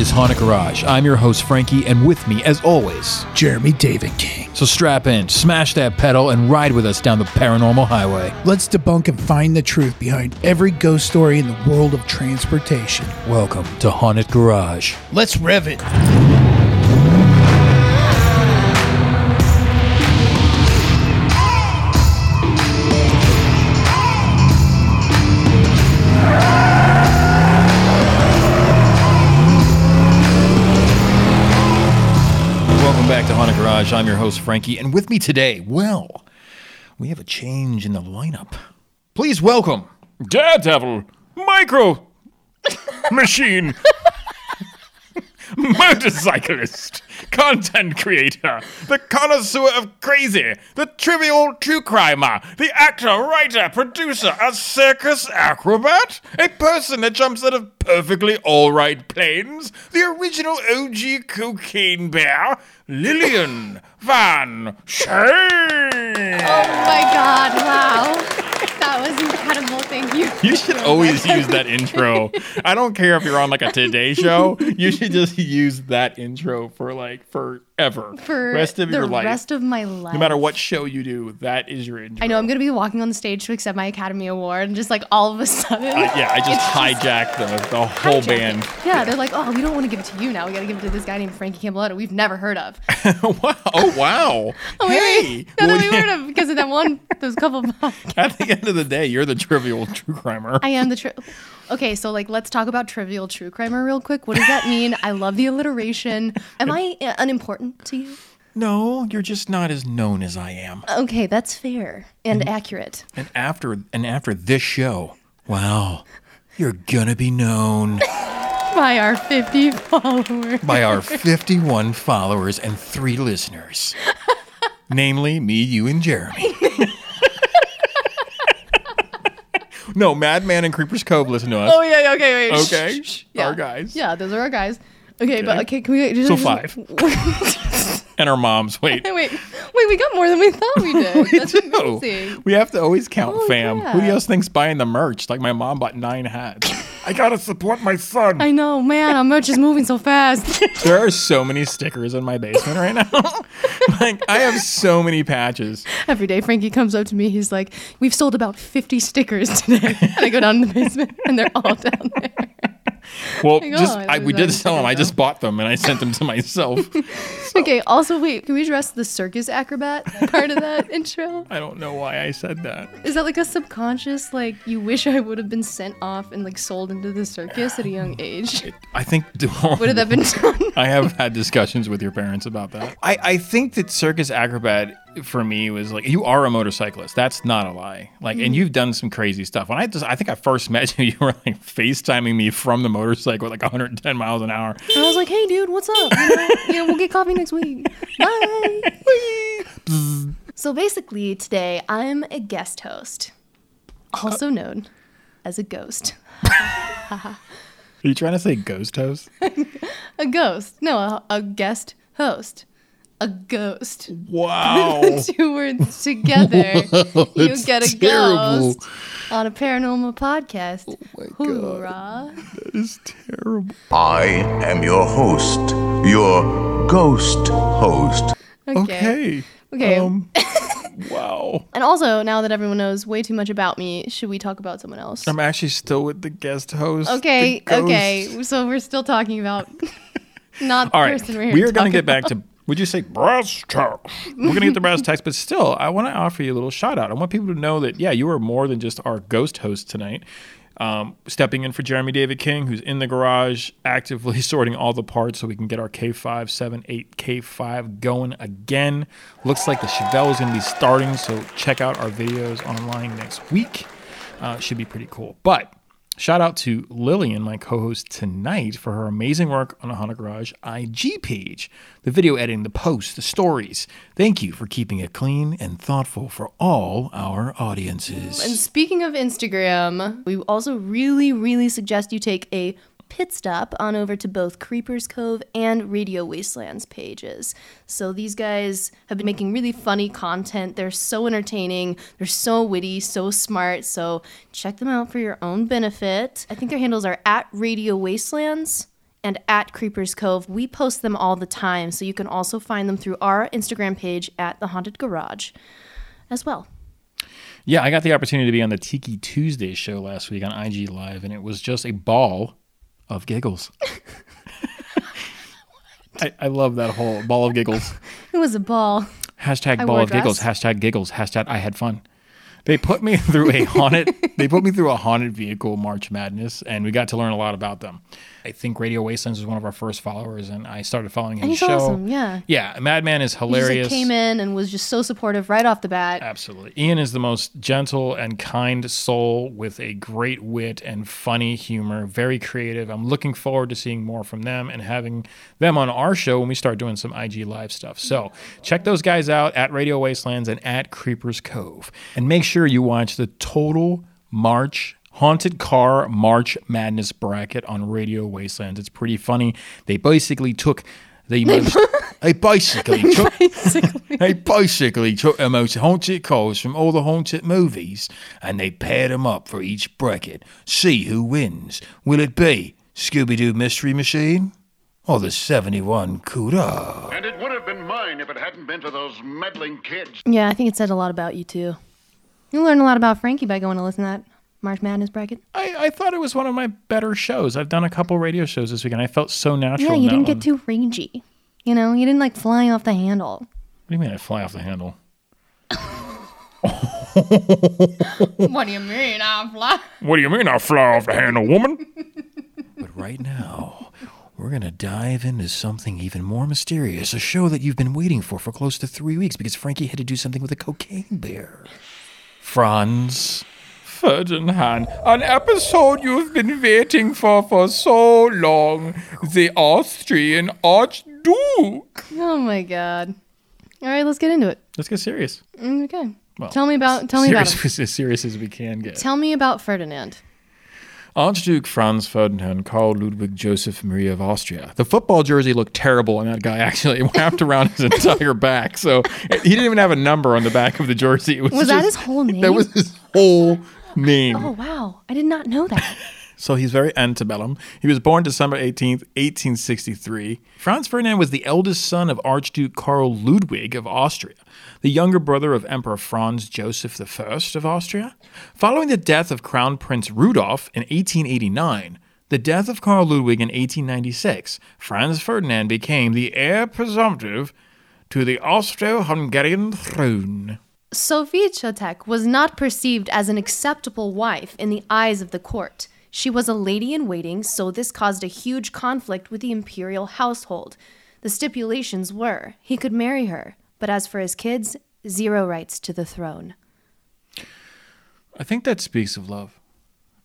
Is Haunted Garage. I'm your host, Frankie, and with me, as always, Jeremy David King. so strap in, smash that pedal, and ride with us down the paranormal highway. Let's debunk and find the truth behind every ghost story in the world of transportation. Welcome to Haunted Garage. Let's rev it. Garage. I'm your host, Frankie, and with me today, well, we have a change in the lineup. Please welcome Daredevil, Micro Machine, Motorcyclist, Content Creator, the Connoisseur of Crazy, the Trivial True Crimer, the Actor, Writer, Producer, a Circus Acrobat, a person that jumps out of perfectly alright planes, the original OG Cocaine Bear, Lillian Van Shane. Oh my god, wow. That was incredible. Thank you. You should always use that intro. I don't care if you're on like a Today Show. You should just use that intro for like forever. For rest of the your life. rest of my life. no matter what show you do, that is your intro. I know I'm gonna be walking on the stage to accept my Academy Award, and just like all of a sudden, Uh, yeah, I just hijacked the, the whole hijacked band. Yeah, they're like, oh, we don't want to give it to you now. We got to give it to this guy named Frankie Campbelletta we've never heard of. wow. Oh wow. Oh, hey. No, Well, we yeah, heard of because of that one, those couple. podcasts. At the end of the day, you're the trivial true crimer. I am the true. Okay, so like let's talk about trivial true crimer real quick. What does that mean? I love the alliteration. Am I uh, to you? no, you're just not as known as I am. Okay, that's fair and Mm-hmm. accurate. And after and after this show, wow, you're gonna be known. By our 50 followers. by our 51 followers and three listeners. Namely, me, you, and Jeremy. no, Madman and Creepers Cove listen to us. Oh yeah, yeah, okay, wait. Okay, Shh, shh, yeah. our guys. Yeah, those are our guys. Okay, but Okay. okay, can we just So just- five. And our moms. Wait. wait, wait, we got more than we thought we did. That's No. amazing. We have to always count Oh, fam. yeah. Who else thinks buying the merch? Like my mom bought nine hats. I gotta support my son. I know, man. Our merch is moving so fast. There are so many stickers in my basement right now. like I have so many patches. Every day, Frankie comes up to me. He's like, "We've sold about 50 stickers today." And I go down in the basement, and they're all down there. Well, oh Like, just oh, I, we did sell them. I just bought them and I sent them to myself. Okay. Also, wait. Can we address the circus acrobat part of that intro? I don't know why I said that. Is that like a subconscious, like you wish I would have been sent off and like sold into the circus at a young age? I think Would have that been done? I have had discussions with your parents about that. I, I think that circus acrobat for me was like you are a motorcyclist. That's not a lie. Like Mm-hmm. and you've done some crazy stuff. When I just I think I first met you, you were like FaceTiming me from the motorcycle at like 110 miles an hour. And I was like, hey, dude, what's up? You know, yeah, we'll get coffee next week. Bye. so basically, today I'm a guest host, also known as a ghost. Are you trying to say ghost host? A ghost. No, a, a guest host. A ghost. Wow. the Two words together, you get a terrible. ghost on a paranormal podcast. my God. That is terrible. I am your host, your ghost host. Okay. Okay. Um, wow. And also, now that everyone knows way too much about me, should we talk about someone else? I'm actually still with the guest host. Okay, okay. So we're still talking about not the All right. person we're here We are to going to talk get back to, would you say brass tacks? We're going to get the brass tacks, but still, I want to offer you a little shout out. I want people to know that, yeah, you are more than just our ghost host tonight. Um, stepping in for Jeremy David King, who's in the garage actively sorting all the parts so we can get our K5, 7, 8, K5 going again. Looks like the Chevelle is going to be starting, so check out our videos online next week. Uh, should be pretty cool. But shout out to Lillian, my co host tonight, for her amazing work on the Haunted Garage IG page. The video editing, the posts, the stories. Thank you for keeping it clean and thoughtful for all our audiences. And speaking of Instagram, we also really, really suggest you take a pit stop on over to both Creepers Cove and Radio Wastelands pages. So these guys have been making really funny content. They're so entertaining, they're so witty, so smart. So check them out for your own benefit. I think their handles are at Radio Wastelands and at Creepers Cove. We post them all the time, so you can also find them through our Instagram page at The Haunted Garage as well. Yeah, I got the opportunity to be on the Tiki Tuesday show last week on IG Live, and it was just a ball of giggles. I, I love that whole ball of giggles. It was a ball. Hashtag I ball of giggles. Hashtag giggles. Hashtag I had fun. They put me through a haunted. they put me through a haunted vehicle March Madness, and we got to learn a lot about them. I think Radio Wastelands was one of our first followers, and I started following his And he's show. awesome, yeah. Yeah, Madman is He just hilarious. like, came in and was just so supportive right off the bat. Absolutely. Ian is the most gentle and kind soul with a great wit and funny humor, very creative. I'm looking forward to seeing more from them and having them on our show when we start doing some IG live stuff. So check those guys out at Radio Wastelands and at Creepers Cove. And make sure you watch the Total March Haunted Car March Madness bracket on Radio Wastelands. It's pretty funny. They basically took the most. they basically took. They basically took the most haunted cars from all the haunted movies and they paired them up for each bracket. See who wins. Will it be Scooby Doo Mystery Machine or the 71 Cuda? And it would have been mine if it hadn't been for those meddling kids. Yeah, I think it said a lot about you too. You learn a lot about Frankie by going to listen to that March Madness bracket. I, I thought it was one of my better shows. I've done a couple radio shows this weekend. I felt so natural. Yeah, in you that didn't one. get too rangy. You know, you didn't like fly off the handle. What do you mean I fly off the handle? what do you mean I fly? What do you mean I fly off the handle, woman? but right now, we're going to dive into something even more mysterious, a show that you've been waiting for for close to three weeks because Frankie had to do something with a cocaine bear. Franz Ferdinand, an episode you've been waiting for for so long. The Austrian Archduke. Oh my god. All right, let's get into it. Let's get serious. Mm, okay. Well, tell me about tell me about serious, him. as serious as we can get. Tell me about Ferdinand. Archduke Franz Ferdinand Karl Ludwig Joseph Maria of Austria. The football jersey looked terrible on that guy, actually. It wrapped around his entire back. So he didn't even have a number on the back of the jersey. It was, Was that his whole name? That was his whole name. Oh wow, I did not know that. So he's very antebellum. He was born December 18th, 1863. Franz Ferdinand was the eldest son of Archduke Karl Ludwig of Austria, the younger brother of Emperor Franz Joseph I of Austria. Following the death of Crown Prince Rudolf in 1889, the death of Karl Ludwig in 1896, Franz Ferdinand became the heir presumptive to the Austro-Hungarian throne. Sophie Chotek was not perceived as an acceptable wife in the eyes of the court. She was a lady in waiting, so this caused a huge conflict with the imperial household. The stipulations were he could marry her, but as for his kids, zero rights to the throne. I think that speaks of love.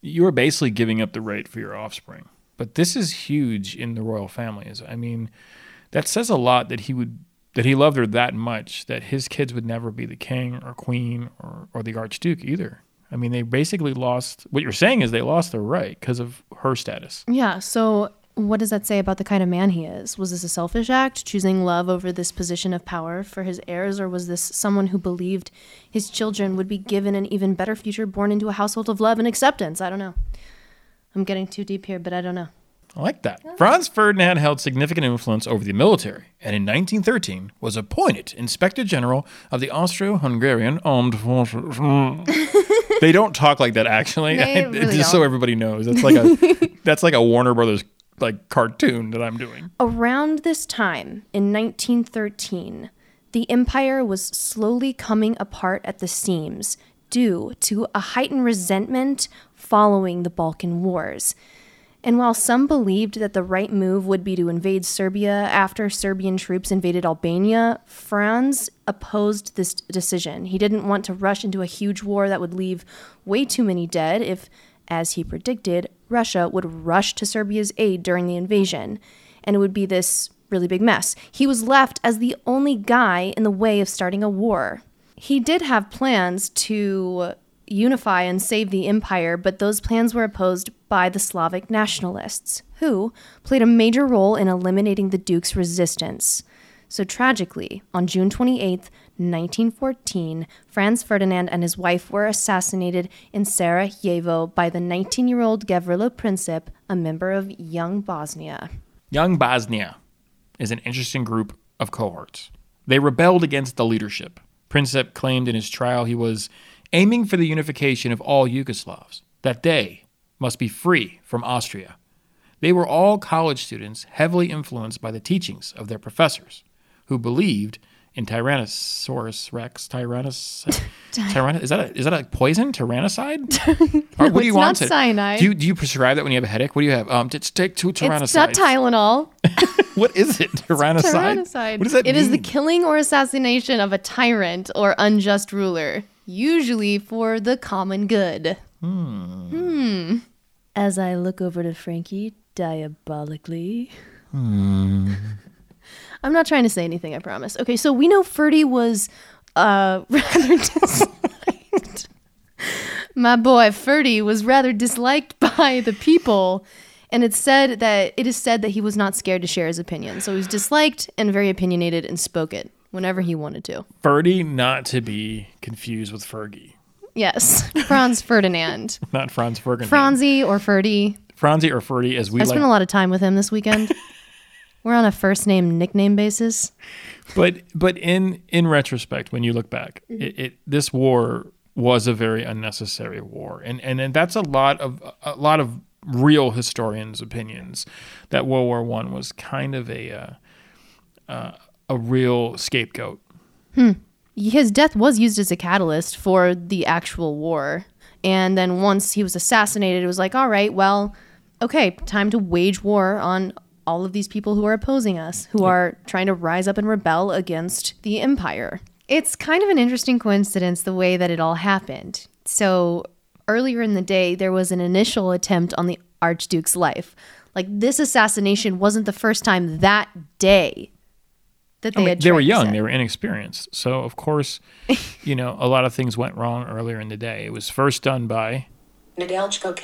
You are basically giving up the right for your offspring. But this is huge in the royal families. I mean, that says a lot that he would that he loved her that much that his kids would never be the king or queen or, or the archduke either. I mean, they basically lost what you're saying is they lost their right because of her status. Yeah, so what does that say about the kind of man he is? Was this a selfish act, choosing love over this position of power for his heirs, or was this someone who believed his children would be given an even better future born into a household of love and acceptance? I don't know. I'm getting too deep here, but I don't know. I like that. Franz Ferdinand held significant influence over the military and in 1913 was appointed Inspector General of the Austro-Hungarian Armed Forces. They don't talk like that actually. They really just so don't. everybody knows. That's like a that's like a Warner Brothers like cartoon that I'm doing. Around this time, in 1913, the empire was slowly coming apart at the seams due to a heightened resentment following the Balkan Wars. And while some believed that the right move would be to invade Serbia after Serbian troops invaded Albania, Franz opposed this decision. He didn't want to rush into a huge war that would leave way too many dead if, as he predicted, Russia would rush to Serbia's aid during the invasion. And it would be this really big mess. He was left as the only guy in the way of starting a war. He did have plans to unify and save the empire, but those plans were opposed by the Slavic nationalists, who played a major role in eliminating the Duke's resistance. So tragically, on June 28, 1914, Franz Ferdinand and his wife were assassinated in Sarajevo by the 19 year old Gavrilo Princip, a member of Young Bosnia. Young Bosnia is an interesting group of cohorts. They rebelled against the leadership. Princip claimed in his trial he was aiming for the unification of all Yugoslavs, that they must be free from Austria. They were all college students heavily influenced by the teachings of their professors, who believed in Tyrannosaurus Rex. Tyrannos. Tyrann- is that a, is that a poison? Tyrannicide? Or what do you it's want? not to- cyanide. Do you, do you prescribe that when you have a headache? What do you have? Um, just take two Tyrannicides. It's not Tylenol. What is it? Tyrannicide. Tyrannicide. What does that It mean? is the killing or assassination of a tyrant or unjust ruler, usually for the common good. Hmm. hmm. As I look over to Frankie diabolically. I'm not trying to say anything, I promise. Okay, so we know Ferdy was uh, rather disliked. My boy Ferdy was rather disliked by the people, and it's said that it is said that he was not scared to share his opinion. So he was disliked and very opinionated and spoke it whenever he wanted to. Ferdy, not to be confused with Fergie, Yes, Franz Ferdinand, not Franz Ferdinand. Franzi or Ferdy. Franzi or Ferdy, as we I like. spent a lot of time with him this weekend. We're on a first name nickname basis. But but in in retrospect, when you look back, it, it this war was a very unnecessary war, and and and that's a lot of a lot of real historians' opinions that World War One was kind of a uh, uh, a real scapegoat. his death was used as a catalyst for the actual war. And then once he was assassinated, it was like, all right, well, okay, time to wage war on all of these people who are opposing us, who are trying to rise up and rebel against the empire. It's kind of an interesting coincidence the way that it all happened. So, earlier in the day, there was an initial attempt on the Archduke's life. Like, this assassination wasn't the first time that day that they I mean, had they were young, they were inexperienced, so of course, you know, a lot of things went wrong earlier in the day. It was first done by Nedeljko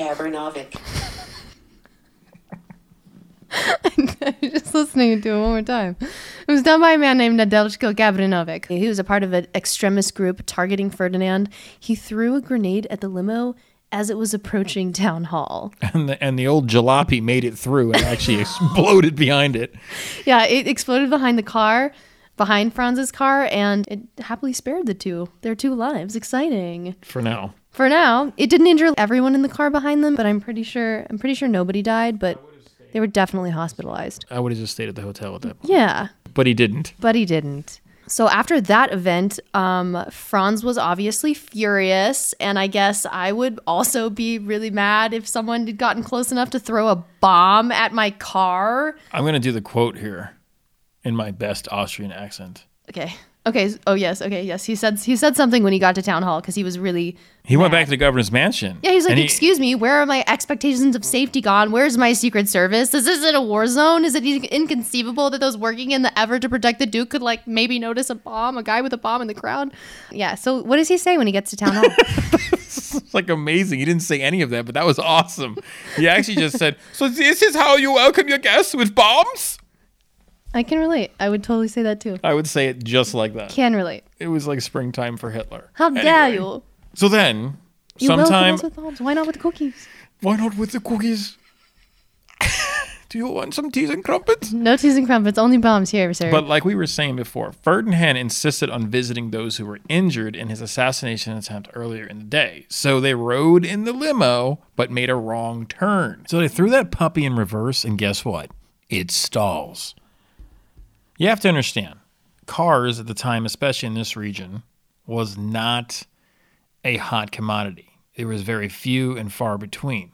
Kabrinovic. just listening to it one more time. It was done by a man named Nedeljko Gabrinovic. He was a part of an extremist group targeting Ferdinand. He threw a grenade at the limo as it was approaching town hall. and the, and the old jalopy made it through and actually exploded behind it. Yeah, it exploded behind the car, behind Franz's car, and it happily spared the two. Their two lives. Exciting. For now, For now, it didn't injure everyone in the car behind them, but I'm pretty sure I'm pretty sure nobody died, but they were definitely hospitalized. I would have just stayed at the hotel at that point, Yeah. but he didn't. but he didn't. So after that event, um, Franz was obviously furious, and I guess I would also be really mad if someone had gotten close enough to throw a bomb at my car. I'm gonna do the quote here in my best Austrian accent. Okay. Okay. Oh yes. Okay. Yes. He said he said something when he got to town hall because he was really. He went back to the governor's mansion. Yeah, he's like, he- "Excuse me, where are my expectations of safety gone? Where's my secret service? Is this isn't a war zone. Is it inconceivable that those working in the effort to protect the duke could like maybe notice a bomb, a guy with a bomb in the crowd?" Yeah. So what does he say when he gets to town hall? It's like amazing. He didn't say any of that, but that was awesome. He actually just said, "So this is how you welcome your guests with bombs." I can relate. I would totally say that too. I would say it just like that. Can relate. It was like springtime for Hitler. How dare Anyway, you? So then, You welcome sometime, us with. Why not with the cookies? why not with the cookies? Do you want some teas and crumpets? No teas and crumpets, only bombs here, sir. But like we were saying before, Ferdinand insisted on visiting those who were injured in his assassination attempt earlier in the day. So they rode in the limo, but made a wrong turn. So they threw that puppy in reverse, and guess what? It stalls. You have to understand, cars at the time, especially in this region, was not a hot commodity. There was very few and far between.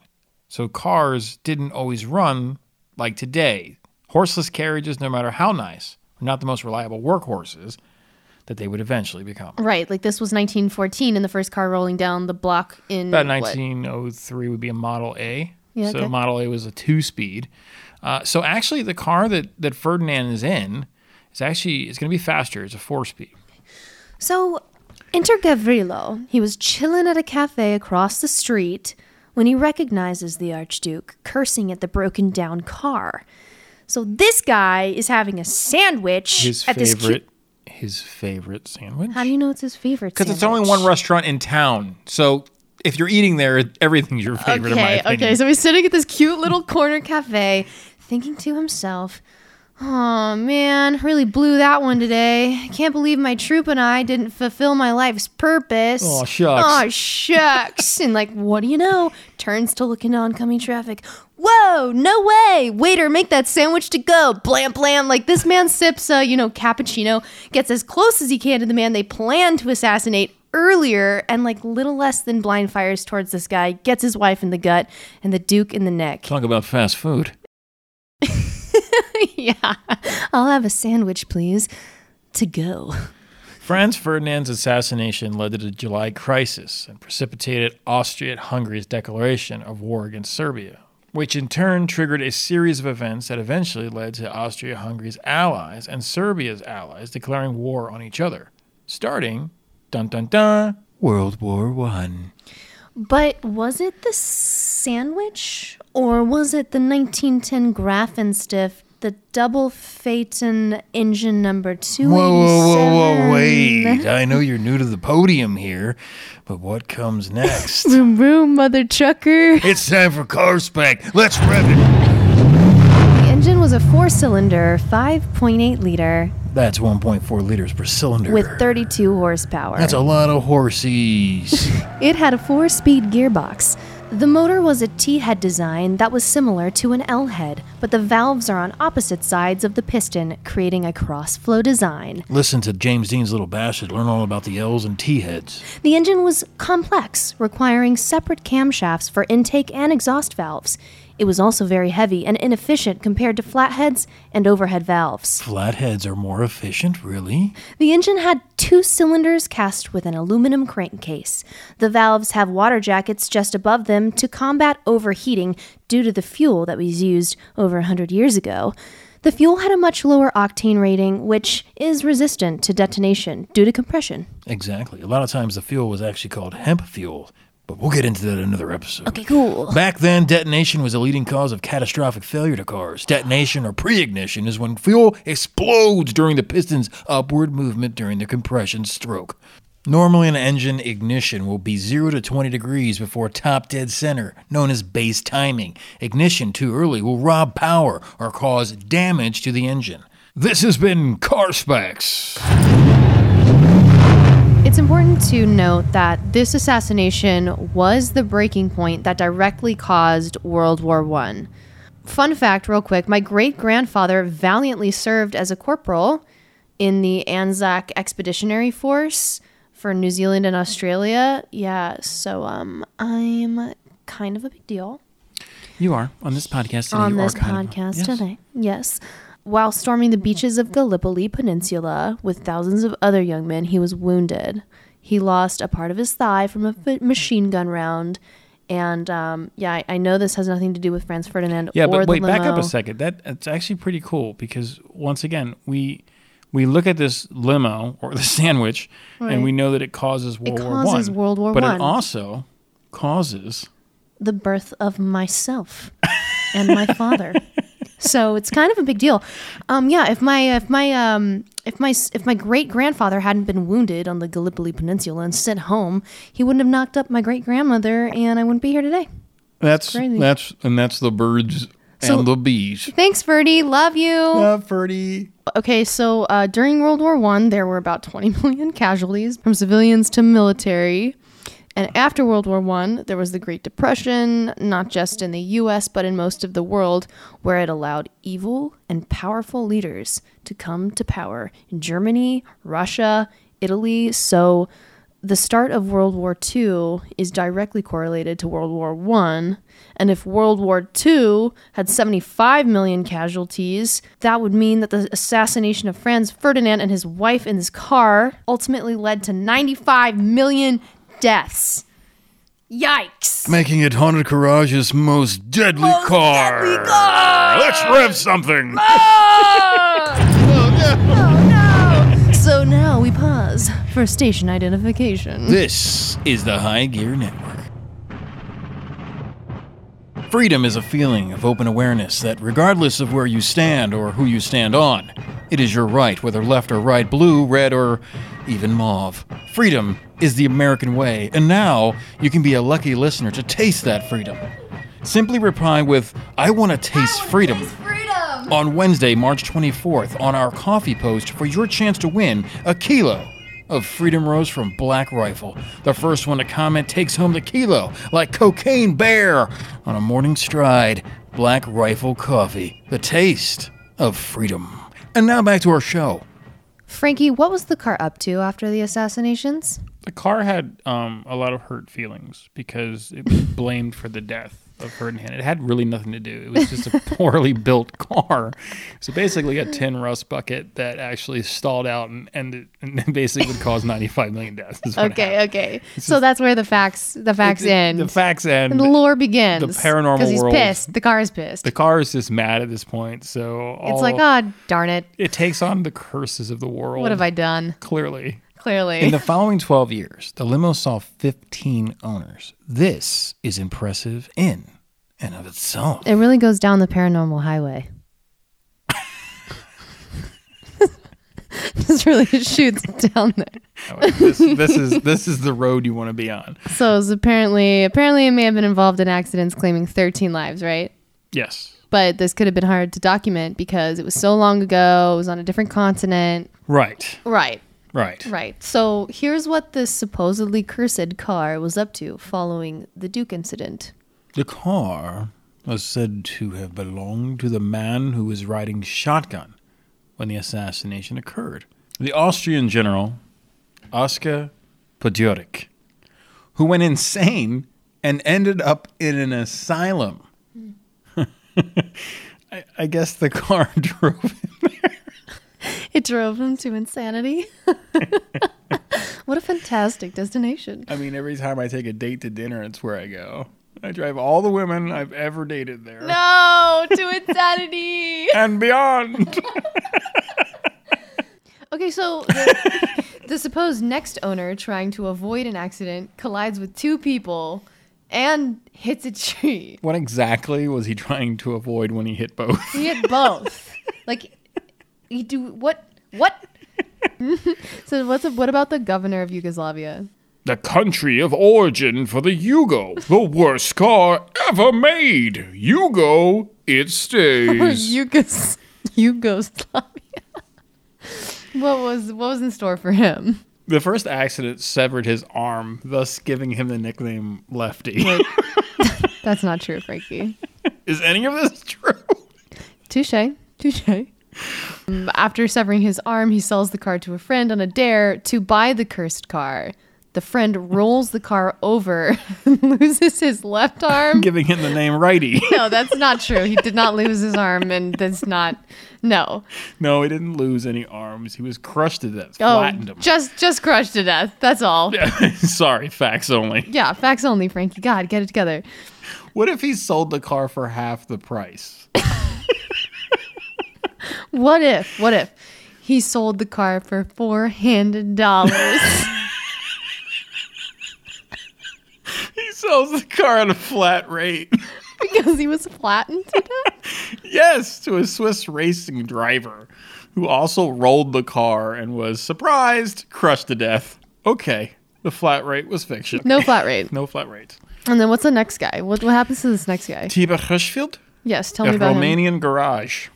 So cars didn't always run like today. Horseless carriages, no matter how nice, were not the most reliable workhorses that they would eventually become. right, like this was 1914 and the first car rolling down the block in About what? 1903 would be a Model A. Yeah, so okay. Model A was a two-speed. Uh, so actually, the car that that Ferdinand is in is actually it's going to be faster. It's a four-speed. So, enter Gavrilo. He was chilling at a cafe across the street when he recognizes the Archduke cursing at the broken down car. So, this guy is having a sandwich His at this favorite, his favorite sandwich. How do you know it's his favorite? Because it's only one restaurant in town. So if you're eating there, everything's your favorite. in my Okay, opinion. okay. So he's sitting at this cute little corner cafe, thinking to himself, Oh man, really blew that one today. Can't believe my troop and I didn't fulfill my life's purpose. Oh shucks. Oh shucks. and like, what do you know? Turns to look into oncoming traffic. Whoa, no way. Waiter, make that sandwich to go. Blam, blam. Like this man sips, uh, you know, cappuccino, gets as close as he can to the man they planned to assassinate earlier, and like little less than blind fires towards this guy, gets his wife in the gut and the Duke in the neck. Talk about fast food. yeah. I'll have a sandwich, please. To go. Franz Ferdinand's assassination led to the July crisis and precipitated Austria Hungary's declaration of war against Serbia, which in turn triggered a series of events that eventually led to Austria Hungary's allies and Serbia's allies declaring war on each other, starting, dun dun dun, World War One. But was it the sandwich or was it the 1910 Gräf & Stift, the double Phaeton engine number two. Whoa, whoa, whoa, whoa, wait. I know you're new to the podium here, but what comes next? Vroom, vroom, mother trucker. it's time for car spec. Let's rev it. The engine was a four cylinder, 5.8 liter, That's 1.4 liters per cylinder. with 32 horsepower. That's a lot of horsies. It had a four speed gearbox. The motor was a T head design that was similar to an L head, but the valves are on opposite sides of the piston, creating a cross flow design. Listen to James Dean's Little Bastard. Learn all about the L's and T heads. The engine was complex, requiring separate camshafts for intake and exhaust valves. It was also very heavy and inefficient compared to flatheads and overhead valves. Flatheads are more efficient, really? The engine had two cylinders cast with an aluminum crankcase. The valves have water jackets just above them to combat overheating due to the fuel that was used over a 100 years ago. The fuel had a much lower octane rating, which is resistant to detonation due to compression. Exactly. A lot of times the fuel was actually called hemp fuel, but we'll get into that in another episode. Okay, cool. Back then, detonation was a leading cause of catastrophic failure to cars. Detonation or pre ignition is when fuel explodes during the piston's upward movement during the compression stroke. Normally, an engine ignition will be 0 to 20 degrees before top dead center, known as base timing. Ignition too early will rob power or cause damage to the engine. This has been Car Specs. It's important to note that this assassination was the breaking point that directly caused World War One. Fun fact, real quick my great grandfather valiantly served as a corporal in the Anzac Expeditionary Force for New Zealand and Australia. Yeah, so um, I'm kind of a big deal You are on this podcast today. on this are kind of- podcast Yes. today. Yes. While storming the beaches of Gallipoli Peninsula with thousands of other young men, he was wounded. He lost a part of his thigh from a f- machine gun round. And um, yeah, I, I know this has nothing to do with Franz Ferdinand Yeah, but wait, back up a second. That it's actually pretty cool because once again, we we look at this limo or the sandwich, and we know that it causes World War causes One. World War One, but One. it also causes The birth of myself and my father. So it's kind of a big deal. Um, yeah, if my if my um, if my if my great grandfather hadn't been wounded on the Gallipoli Peninsula and sent home, he wouldn't have knocked up my great grandmother, and I wouldn't be here today. that's Crazy. that's and that's the birds So- and the bees. Thanks, Verdi. Love you. Uh, Ferdy. Okay, so uh, during World War One, there were about 20 million casualties from civilians to military. And after World War One, there was the Great Depression, not just in the U.S. but in most of the world, where it allowed evil and powerful leaders to come to power in Germany, Russia, Italy. So, the start of World War II is directly correlated to World War One. And if World War II had 75 million casualties, that would mean that the assassination of Franz Ferdinand and his wife in his car ultimately led to 95 million deaths. Yikes! Making it Haunted Garage's most deadly car. deadly car! Let's rev something. Oh, so now we pause for station identification. This is the High Gear Network. Freedom is a feeling of open awareness that, regardless of where you stand or who you stand on, it is your right, whether left or right, blue, red, or even mauve. Freedom is the American way, and now you can be a lucky listener to taste that freedom. Simply reply with, I want to taste freedom, on Wednesday, March 24th, on our coffee post for your chance to win a kilo of Freedom Roast from Black Rifle. The first one to comment takes home the kilo, like Cocaine Bear, on a morning stride. Black Rifle Coffee, the taste of freedom. And now back to our show. Frankie, what was the car up to after the assassinations? The car had um, a lot of hurt feelings because it was blamed for the death of Ferdinand. It had really nothing to do. It was just a poorly built car. So basically, a tin rust bucket that actually stalled out and and, and basically would cause 95 million deaths. Okay, okay. So that's where the facts the facts The- end. The facts end. and the lore begins. the paranormal Because he's world. pissed. The car is pissed. the car is just mad at this point. So all, it's like, oh, darn it. it takes on the curses of the world. What have I done? Clearly. Clearly. In the following 12 years, the limo saw 15 owners. This is impressive in and of itself. it really goes down the paranormal highway. This really shoots down there. Oh, this, this is this is the road you want to be on. So it's apparently apparently it may have been involved in accidents claiming 13 lives, right? Yes. But this could have been hard to document because it was so long ago, it was on a different continent. Right. Right. Right. Right. So here's what this supposedly cursed car was up to following the Duke incident. The car was said to have belonged to the man who was riding shotgun when the assassination occurred. The Austrian general Oskar Potiorek, who went insane and ended up in an asylum. Hmm. I, I guess the car drove him It drove him to insanity. what a fantastic destination. I mean, every time I take a date to dinner, it's where I go. I drive all the women I've ever dated there No, to insanity. and beyond. Okay, so the, the supposed next owner trying to avoid an accident collides with two people and hits a tree. what exactly was he trying to avoid when he hit both? He hit both. like, you do what? What? so what's what about the governor of Yugoslavia? The country of origin for the Yugo, the worst car ever made. Yugo, it stays. Yugos Yugoslavia. what was what was in store for him? the first accident severed his arm, thus giving him the nickname Lefty. That's not true, Frankie. Is any of this true? Touche. Touche. After severing his arm, he sells the car to a friend on a dare to buy the cursed car. The friend rolls the car over, loses his left arm. Giving him the name Righty. No, that's not true. He did not lose his arm, and that's not. No. no, he didn't lose any arms. He was crushed to death, Oh, flattened him. just just crushed to death. That's all. Sorry, facts only. Yeah, facts only, Frankie. God, get it together. What if he sold the car for half the price? What if? What if he sold the car for four hundred dollars? He sells the car at a flat rate. because he was flattened to death? yes, to a Swiss racing driver who also rolled the car and was surprised, crushed to death. Okay, the flat rate was fiction. No flat rate. No flat rate. And then what's the next guy? What what happens to this next guy? Tiber Hirschfeld, Yes, tell a me about him. Romanian garage.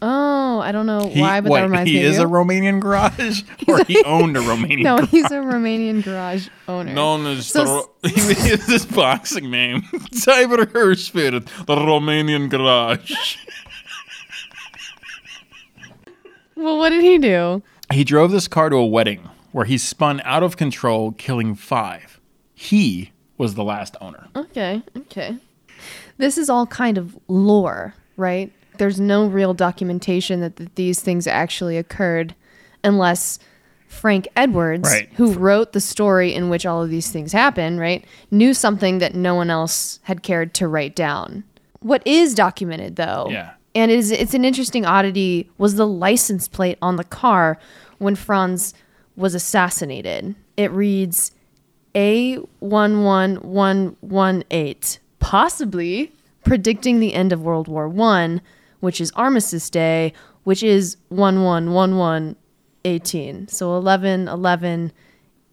Oh, I don't know He, why, but wait, that reminds he me of is a Romanian garage, or he owned a Romanian. no, garage? he's a Romanian garage owner. known as So the, he has this boxing name, Tiber Hirschfeld, the Romanian garage. Well, what did he do? He drove this car to a wedding where he spun out of control, killing five. He was the last owner. Okay, okay. This is all kind of lore, right? There's no real documentation that th- these things actually occurred unless Frank Edwards, Right. who wrote the story in which all of these things happen, right, knew something that no one else had cared to write down. What is documented though, Yeah. and it is it's an interesting oddity was the license plate on the car when Franz was assassinated. It reads A11118, possibly predicting the end of World War One, which is Armistice Day, which is 111118. So 11 11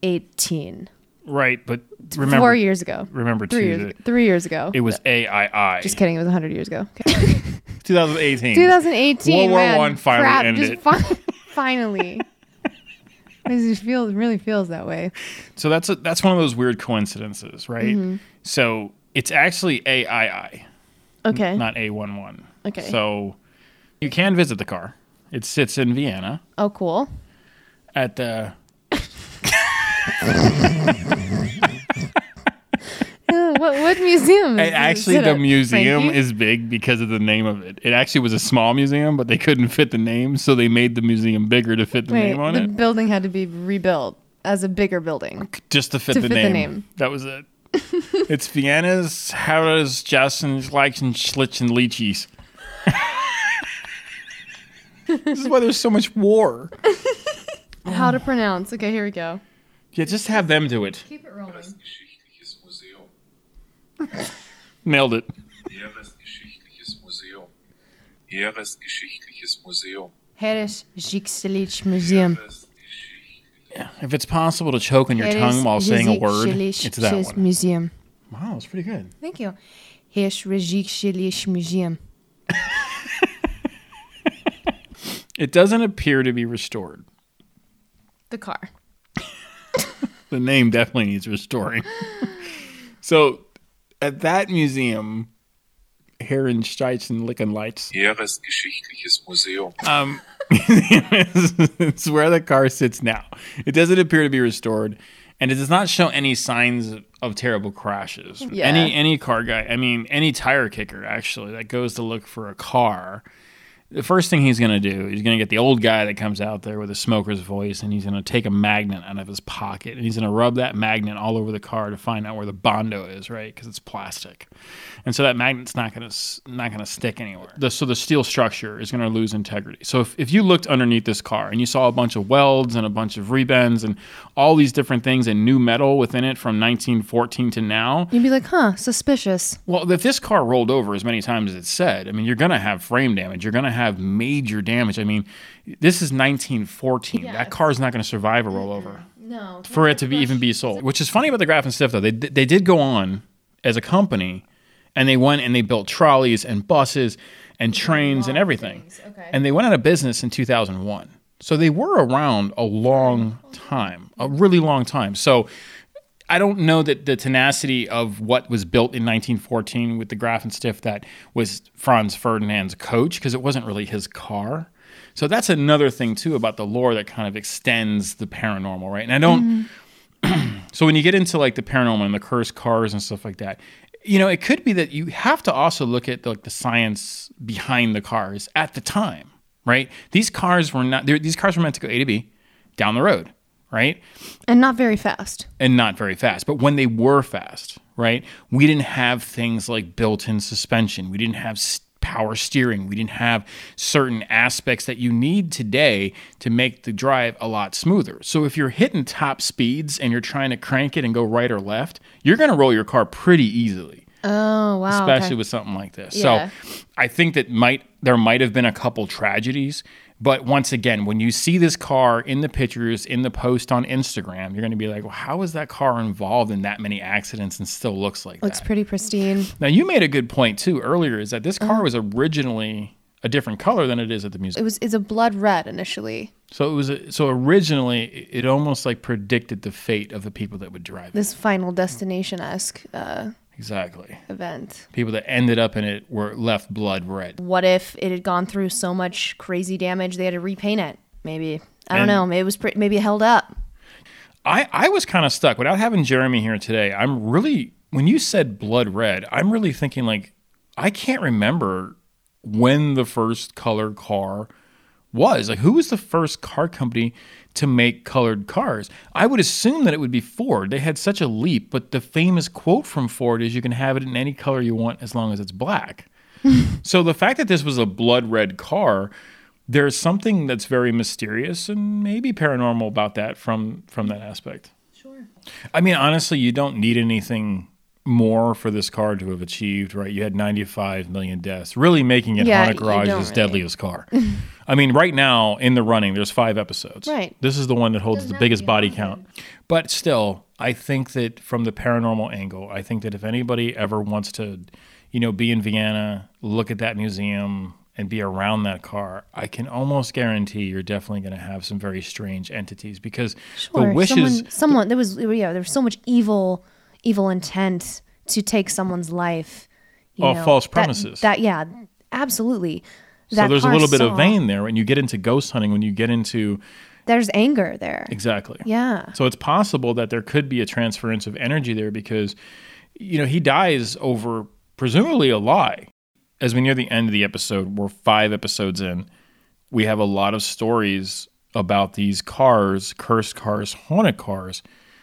18. Right, but remember, Four years ago. remember Three years that. Three years ago. it was AII. Just kidding, it was 100 years ago. Okay. 2018. 2018. World War. One finally Crap, ended. fi- finally. It feels really feels that way. So that's a, that's one of those weird coincidences, right? Mm-hmm. So it's actually AII, Okay. not A11. Okay. So you can visit the car. It sits in Vienna Oh, cool. at the what what museum? Is And actually, it the at, museum Frankie? is big because of the name of it. It actually was a small museum, but they couldn't fit the name, so they made the museum bigger to fit the Wait, name on it. the it, building had to be rebuilt as a bigger building. just to fit, to the, fit the name. name. That was it. it's Vienna's Harris Jassen Schleichen Schlitzen Lychees. This is why there's so much war. How to pronounce? Okay, here we go. Yeah, just have them do it. Keep it rolling. Geschichtliches Museum. Nailed it. Heeresgeschichtliches Museum. Heeresgeschichtliches Museum. Harris Gigselig Museum. If it's possible to choke on your tongue while saying a word, it's that one. Museum. Wow, that's pretty good. Thank you. Harris Gigselig Museum. It doesn't appear to be restored. The car. The name definitely needs restoring. so, at that museum, Herrensteichen Lickenlights, Heeresgeschichtliches Museum. um, it's where the car sits now. It doesn't appear to be restored, and it does not show any signs of, of terrible crashes. Yeah. Any any car guy, I mean, any tire kicker actually that goes to look for a car. The first thing he's going to do, he's going to get the old guy that comes out there with a smoker's voice, and he's going to take a magnet out of his pocket, and he's going to rub that magnet all over the car to find out where the bondo is, right? Because it's plastic, and so that magnet's not going to not going to stick anywhere. The, so the steel structure is going to lose integrity. So if, if you looked underneath this car and you saw a bunch of welds and a bunch of rebends and all these different things and new metal within it from 1914 to now, You'd be like, huh, suspicious. well, if this car rolled over as many times as it said, I mean, you're going to have frame damage. You're going to have major damage. I mean, this is 1914. that car is not going to survive a rollover No. for it to be, even be sold. Which is funny about the Graf and Stiff, though. They, they did go on as a company and they went and they built trolleys and buses and trains and everything. Okay. And they went out of business in 2001. So they were around a long time, a really long time. So I don't know that the tenacity of what was built in 1914 with the Graf and Stiff that was Franz Ferdinand's coach because it wasn't really his car. So that's another thing too about the lore that kind of extends the paranormal, right? And I don't. Mm-hmm. so when you get into like the paranormal and the cursed cars and stuff like that, you know, it could be that you have to also look at like the science behind the cars at the time, right? These cars were not. These cars were meant to go A to B down the road, right? And not very fast. and not very fast. But when they were fast, right, we didn't have things like built in suspension. We didn't have power steering. We didn't have certain aspects that you need today to make the drive a lot smoother. So if you're hitting top speeds and you're trying to crank it and go right or left, you're going to roll your car pretty easily Oh, wow. especially okay. with something like this. Yeah. So I think that might there might have been a couple tragedies, but once again, when you see this car in the pictures in the post on Instagram, you're going to be like, "Well, how is that car involved in that many accidents and still looks like Looks that?" pretty pristine. now, you made a good point too earlier is that this Uh-huh. car was originally a different color than it is at the museum. It was it's a blood red initially. so it was a, so originally it it almost like predicted the fate of the people that would drive it. This final destination esque uh, Exactly. event. People that ended up in it were left blood red. What if it had gone through so much crazy damage they had to repaint it? Maybe I don't And- know. Maybe it was pre- maybe it held up. I, I was kind of stuck without having Jeremy here today. I'm really when you said blood red, I'm really thinking like I can't remember when the first color car was. Like who was the first car company to make colored cars? I would assume that it would be Ford. They had such a leap, but the famous quote from Ford is you can have it in any color you want as long as it's black. so the fact that this was a blood red car, there's something that's very mysterious and maybe paranormal about that from from that aspect. Sure. I mean, honestly, you don't need anything more for this car to have achieved, right? You had 95 million deaths, really making it Yeah, Haunted Garage's really. deadliest car. I mean, right now in the running, there's five episodes. Right. This is the one that holds the biggest body count. But still, I think that from the paranormal angle, I think that if anybody ever wants to, you know, be in Vienna, look at that museum, and be around that car, I can almost guarantee you're definitely going to have some very strange entities because the wishes. someone, someone there was yeah, there was so much evil, evil intent to take someone's life. you Oh, know, false that- premises. That, yeah, absolutely. so That there's a little bit of vein there when you get into ghost hunting, when you get into There's anger there. exactly. Yeah. So it's possible that there could be a transference of energy there because, you know, he dies over presumably a lie. As we near the end of the episode, we're five episodes in, we have a lot of stories about these cars, cursed cars, haunted cars.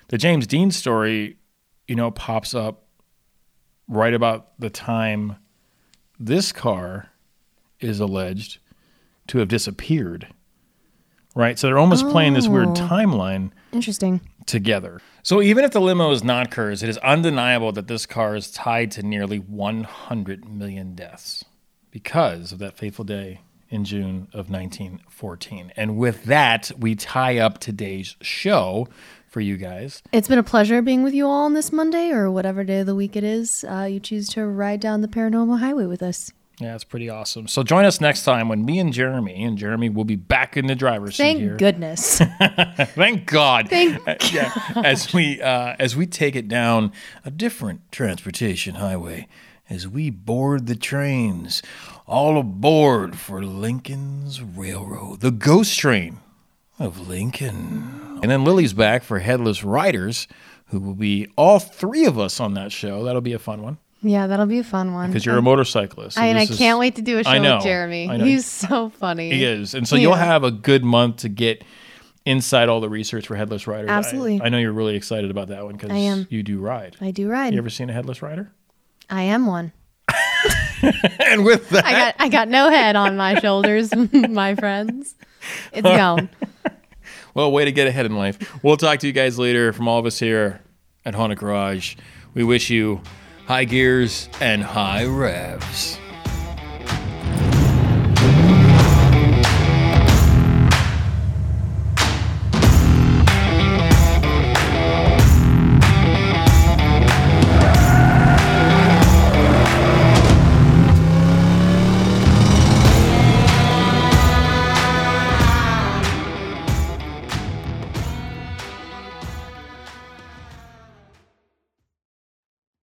The James Dean story, you know, pops up right about the time this car is alleged to have disappeared. Right? So they're almost playing this weird Oh. timeline Interesting. together. So even if the limo is not Kerr's, it is undeniable that this car is tied to nearly 100 million deaths because of that fateful day in June of 1914. And with that, we tie up today's show for you guys. It's been a pleasure being with you all on this Monday or whatever day of the week it is. Uh, you choose to ride down the paranormal highway with us. Yeah, it's pretty awesome. So join us next time when me and Jeremy and Jeremy will be back in the driver's seat Thank goodness. Thank God. Thank Uh, yeah, as we uh, as we take it down a different transportation highway, as we board the trains, all aboard for Lincoln's Railroad, the ghost train of Lincoln. And then Lily's back for Headless Riders, who will be all three of us on that show. That'll be a fun one yeah, that'll be a fun one. because you're a motorcyclist. so I, and I is- can't wait to do a show I know, with Jeremy. I know. He's so funny. He is. And so you'll have a good month to get inside all the research for Headless Riders. Absolutely. I, know you're really excited about that one because I you do ride. I do ride. You ever seen a Headless Rider? I am one. and with that, I got I got no head on my shoulders, my friends. It's gone. well, way to get ahead in life. We'll talk to you guys later from all of us here at Haunted Garage. We wish you high gears and high revs.